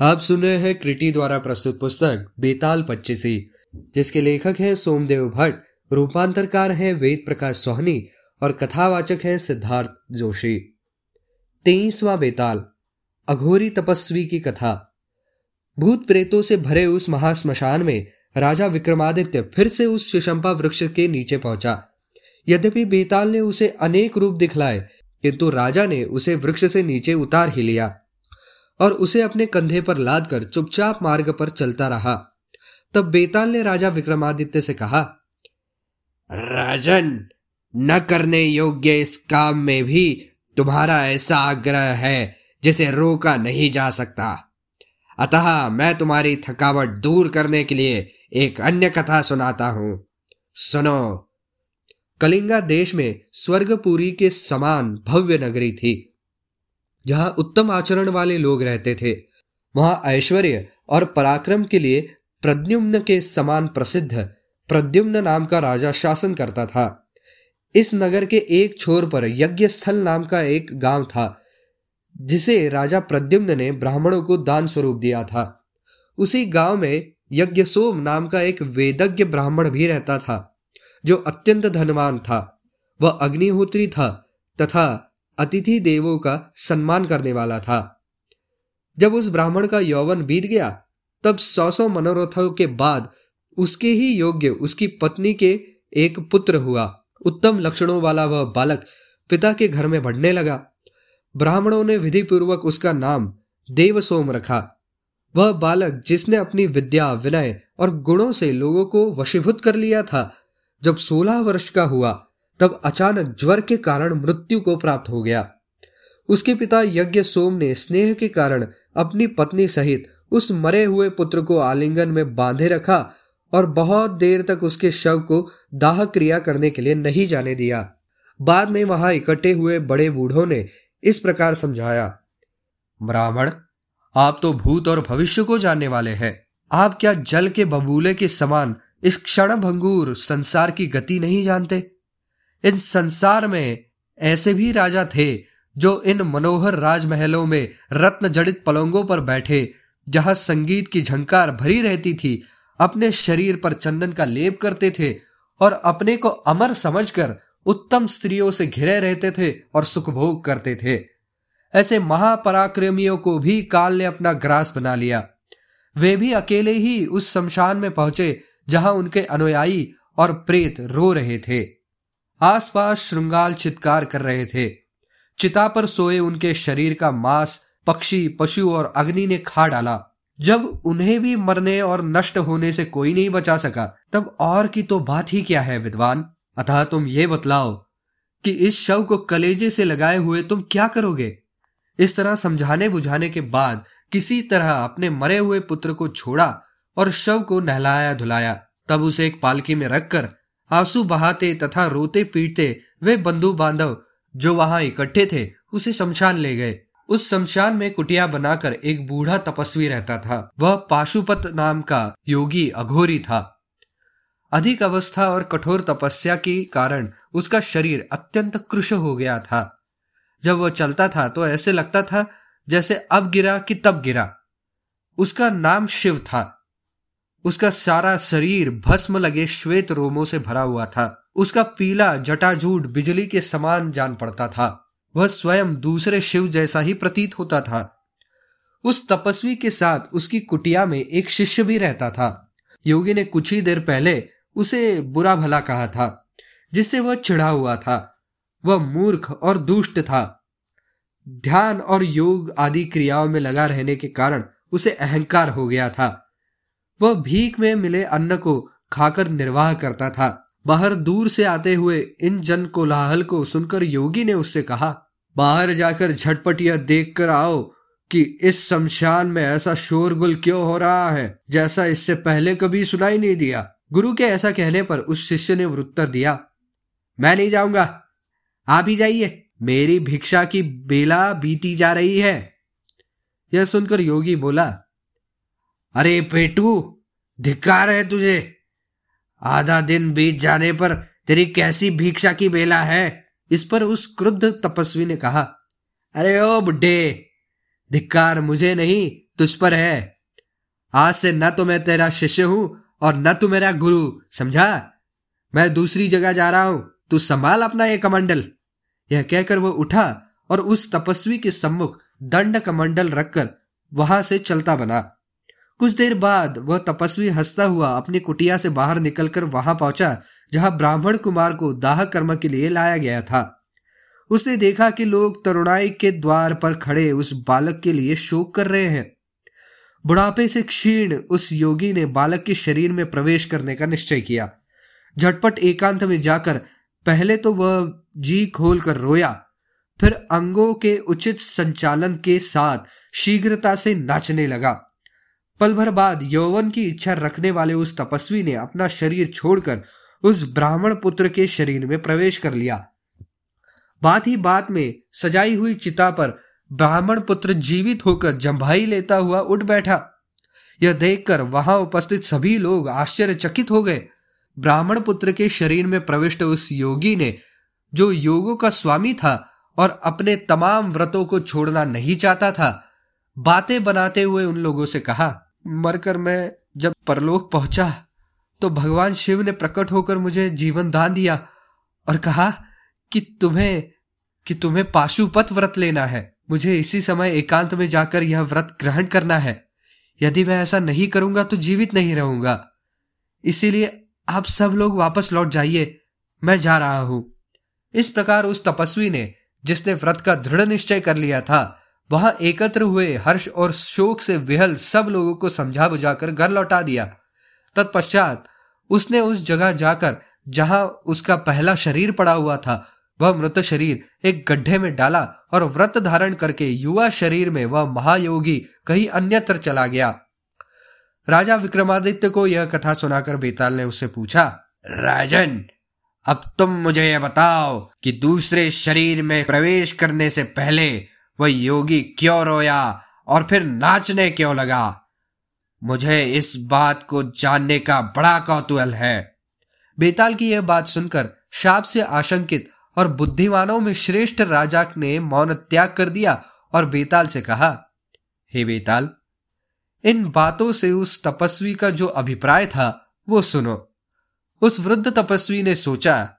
आप सुन रहे हैं क्रिटी द्वारा प्रस्तुत पुस्तक बेताल पच्चीसी, जिसके लेखक हैं सोमदेव भट्ट, रूपांतरकार हैं वेद प्रकाश सोहनी और कथावाचक हैं सिद्धार्थ जोशी। तेईसवा बेताल, अघोरी तपस्वी की कथा। भूत प्रेतों से भरे उस महाश्मशान में राजा विक्रमादित्य फिर से उस शिशंपा वृक्ष के नीचे पहुँचा। यद्यपि बेताल ने उसे अनेक रूप दिखलाए, किंतु राजा ने उसे वृक्ष से नीचे उतार ही लिया। और उसे अपने कंधे पर लाद कर चुपचाप मार्ग पर चलता रहा। तब बेताल ने राजा विक्रमादित्य से कहा, राजन, न करने योग्य इस काम में भी तुम्हारा ऐसा आग्रह है जिसे रोका नहीं जा सकता। अतः मैं तुम्हारी थकावट दूर करने के लिए एक अन्य कथा सुनाता हूँ। सुनो। कलिंगा देश में स्वर्गपुरी के समान भव्य नगरी थी। जहाँ उत्तम आचरण वाले लोग रहते थे, वहाँ ऐश्वर्य और पराक्रम के लिए प्रद्युम्न के समान प्रसिद्ध प्रद्युम्न नाम का राजा शासन करता था। इस नगर के एक छोर पर यज्ञ स्थल नाम का एक गाँव था, जिसे राजा प्रद्युम्न ने ब्राह्मणों को दान स्वरूप दिया था। उसी गाँव में यज्ञ सोम नाम का एक वेदज्ञ ब्राह्मण भी रहता था, जो अत्यंत धनवान था। वह अग्निहोत्री था तथा अतिथि देवों का सम्मान करने वाला था। जब उस ब्राह्मण का यौवन बीत गया, तब सौ सौ मनोरथों के बाद उसके ही योग्य उसकी पत्नी के एक पुत्र हुआ। उत्तम लक्षणों वाला वह बालक पिता के घर में बढ़ने लगा। ब्राह्मणों ने विधि पूर्वक उसका नाम देवसोम रखा। वह बालक जिसने अपनी विद्या, विनय और गुणों से लोगों को वशीभूत कर लिया था, जब सोलह वर्ष का हुआ तब अचानक ज्वर के कारण मृत्यु को प्राप्त हो गया। उसके पिता यज्ञ सोम ने स्नेह के कारण अपनी पत्नी सहित उस मरे हुए पुत्र को आलिंगन में बांधे रखा और बहुत देर तक उसके शव को दाह क्रिया करने के लिए नहीं जाने दिया। बाद में वहाँ इकट्ठे हुए बड़े बूढ़ों ने इस प्रकार समझाया, ब्राह्मण, आप तो भूत और भविष्य को जानने वाले हैं। आप क्या जल के बबूले के समान इस क्षण भंगूर संसार की गति नहीं जानते? इन संसार में ऐसे भी राजा थे, जो इन मनोहर राजमहलों में रत्न जड़ित पलंगों पर बैठे, जहाँ संगीत की झंकार भरी रहती थी, अपने शरीर पर चंदन का लेप करते थे और अपने को अमर समझकर उत्तम स्त्रियों से घिरे रहते थे और सुखभोग करते थे। ऐसे महापराक्रमियों को भी काल ने अपना ग्रास बना लिया। वे भी अकेले ही उस शमशान में पहुँचे, जहाँ उनके अनुयायी और प्रेत रो रहे थे। आसपास श्रृंगाल चित्कार कर रहे थे। चिता पर सोए उनके शरीर का मांस, पक्षी, पशु और अग्नि ने खा डाला। जब उन्हें भी मरने और नष्ट होने से कोई नहीं बचा सका, तब और की तो बात ही क्या है विद्वान? अतः तुम ये बतलाओ कि इस शव को कलेजे से लगाए हुए तुम क्या करोगे? इस तरह समझाने बुझाने के बाद किसी तरह अपने मरे हुए पुत्र को छोड़ा और शव को नहलाया धुलाया तब उसे एक पालकी में रखकर आँसू बहाते तथा रोते पीटते वे बंधु बांधव जो वहाँ इकट्ठे थे, उसे शमशान ले गए। उस शमशान में कुटिया बनाकर एक बूढ़ा तपस्वी रहता था। वह पाशुपत नाम का योगी अघोरी था। अधिक अवस्था और कठोर तपस्या के कारण उसका शरीर अत्यंत कृश हो गया था। जब वह चलता था तो ऐसे लगता था जैसे अब गिरा कि तब गिरा। उसका नाम शिव था। उसका सारा शरीर भस्म लगे श्वेत रोमों से भरा हुआ था। उसका पीला जटाजूट बिजली के समान जान पड़ता था। वह स्वयं दूसरे शिव जैसा ही प्रतीत होता था। उस तपस्वी के साथ उसकी कुटिया में एक शिष्य भी रहता था। योगी ने कुछ ही देर पहले उसे बुरा भला कहा था, जिससे वह चिढ़ा हुआ था। वह मूर्ख और दुष्ट था। ध्यान और योग आदि क्रियाओं में लगा रहने के कारण उसे अहंकार हो गया था। वह भीख में मिले अन्न को खाकर निर्वाह करता था। बाहर दूर से आते हुए इन जन कोलाहल को सुनकर योगी ने उससे कहा, बाहर जाकर झटपट यह देख कर आओ कि इस शमशान में ऐसा शोरगुल क्यों हो रहा है, जैसा इससे पहले कभी सुनाई नहीं दिया। गुरु के ऐसा कहने पर उस शिष्य ने उत्तर दिया, मैं नहीं जाऊँगा। आप ही जाइए। मेरी भिक्षा की बेला बीती जा रही है। यह सुनकर योगी बोला अरे पेटू, धिक्कार है तुझे। आधा दिन बीत जाने पर तेरी कैसी भिक्षा की बेला है? इस पर उस क्रुद्ध तपस्वी ने कहा, अरे ओ बुढ़े धिक्कार मुझे नहीं, तुझ पर है। आज से न तो मैं तेरा शिष्य हूँ और न तू मेरा गुरु, समझा? मैं दूसरी जगह जा रहा हूँ, तू संभाल अपना ये कमंडल। यह कहकर वो उठा और उस तपस्वी के सम्मुख दंड कमंडल रखकर वहाँ से चलता बना। कुछ देर बाद वह तपस्वी हंसता हुआ अपनी कुटिया से बाहर निकलकर वहाँ पहुँचा, जहाँ ब्राह्मण कुमार को दाह कर्म के लिए लाया गया था। उसने देखा कि लोग तरुणाई के द्वार पर खड़े उस बालक के लिए शोक कर रहे हैं। बुढ़ापे से क्षीण उस योगी ने बालक के शरीर में प्रवेश करने का निश्चय किया। झटपट एकांत में जाकर पहले तो वह जी खोल कर रोया, फिर अंगों के उचित संचालन के साथ शीघ्रता से नाचने लगा। पल भर बाद यौवन की इच्छा रखने वाले उस तपस्वी ने अपना शरीर छोड़कर उस ब्राह्मण पुत्र के शरीर में प्रवेश कर लिया। बात ही बात में सजाई हुई चिता पर ब्राह्मण पुत्र जीवित होकर जम्भाई लेता हुआ उठ बैठा। यह देखकर वहाँ उपस्थित सभी लोग आश्चर्यचकित हो गए। ब्राह्मण पुत्र के शरीर में प्रविष्ट उस योगी ने, जो योगों का स्वामी था और अपने तमाम व्रतों को छोड़ना नहीं चाहता था, बातें बनाते हुए उन लोगों से कहा मरकर मैं जब परलोक पहुँचा तो भगवान शिव ने प्रकट होकर मुझे जीवन दान दिया और कहा कि तुम्हें कि तुम्हें पाशुपत व्रत लेना है। मुझे इसी समय एकांत में जाकर यह व्रत ग्रहण करना है। यदि मैं ऐसा नहीं करूँगा तो जीवित नहीं रहूँगा। इसीलिए आप सब लोग वापस लौट जाइए। मैं जा रहा हूँ। इस प्रकार उस तपस्वी ने, जिसने व्रत का दृढ़ निश्चय कर लिया था वहाँ एकत्र हुए, हर्ष और शोक से विहल सब लोगों को समझा बुझाकर घर लौटा दिया। तत्पश्चात उसने उस जगह जाकर, जहाँ उसका पहला शरीर पड़ा हुआ था, वह मृत शरीर एक गड्ढे में डाला और व्रत धारण करके युवा शरीर में वह महायोगी कहीं अन्यत्र चला गया। राजा विक्रमादित्य को यह कथा सुनाकर बेताल ने उससे पूछा, राजन, अब तुम मुझे यह बताओ कि दूसरे शरीर में प्रवेश करने से पहले वह योगी क्यों रोया और फिर नाचने क्यों लगा? मुझे इस बात को जानने का बड़ा कौतूहल है। बेताल की यह बात सुनकर शाप से आशंकित और बुद्धिमानों में श्रेष्ठ राजा ने मौन त्याग कर दिया और बेताल से कहा, हे बेताल, इन बातों से उस तपस्वी का जो अभिप्राय था, वो सुनो। उस वृद्ध तपस्वी ने सोचा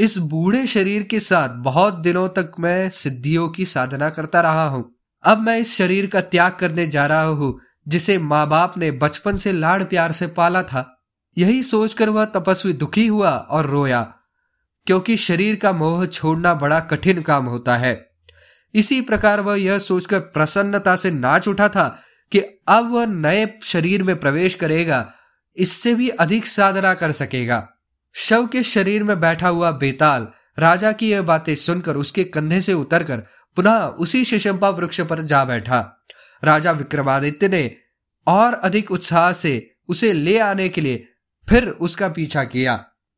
इस बूढ़े शरीर के साथ बहुत दिनों तक मैं सिद्धियों की साधना करता रहा हूँ। अब मैं इस शरीर का त्याग करने जा रहा हूँ, जिसे माँ बाप ने बचपन से लाड़ प्यार से पाला था। यही सोचकर वह तपस्वी दुखी हुआ और रोया, क्योंकि शरीर का मोह छोड़ना बड़ा कठिन काम होता है। इसी प्रकार वह यह सोचकर प्रसन्नता से नाच उठा था कि अब वह नए शरीर में प्रवेश करेगा, इससे भी अधिक साधना कर सकेगा। शव के शरीर में बैठा हुआ बेताल राजा की यह बातें सुनकर उसके कंधे से उतरकर पुनः उसी शिशंपा वृक्ष पर जा बैठा। राजा विक्रमादित्य ने और अधिक उत्साह से उसे ले आने के लिए फिर उसका पीछा किया।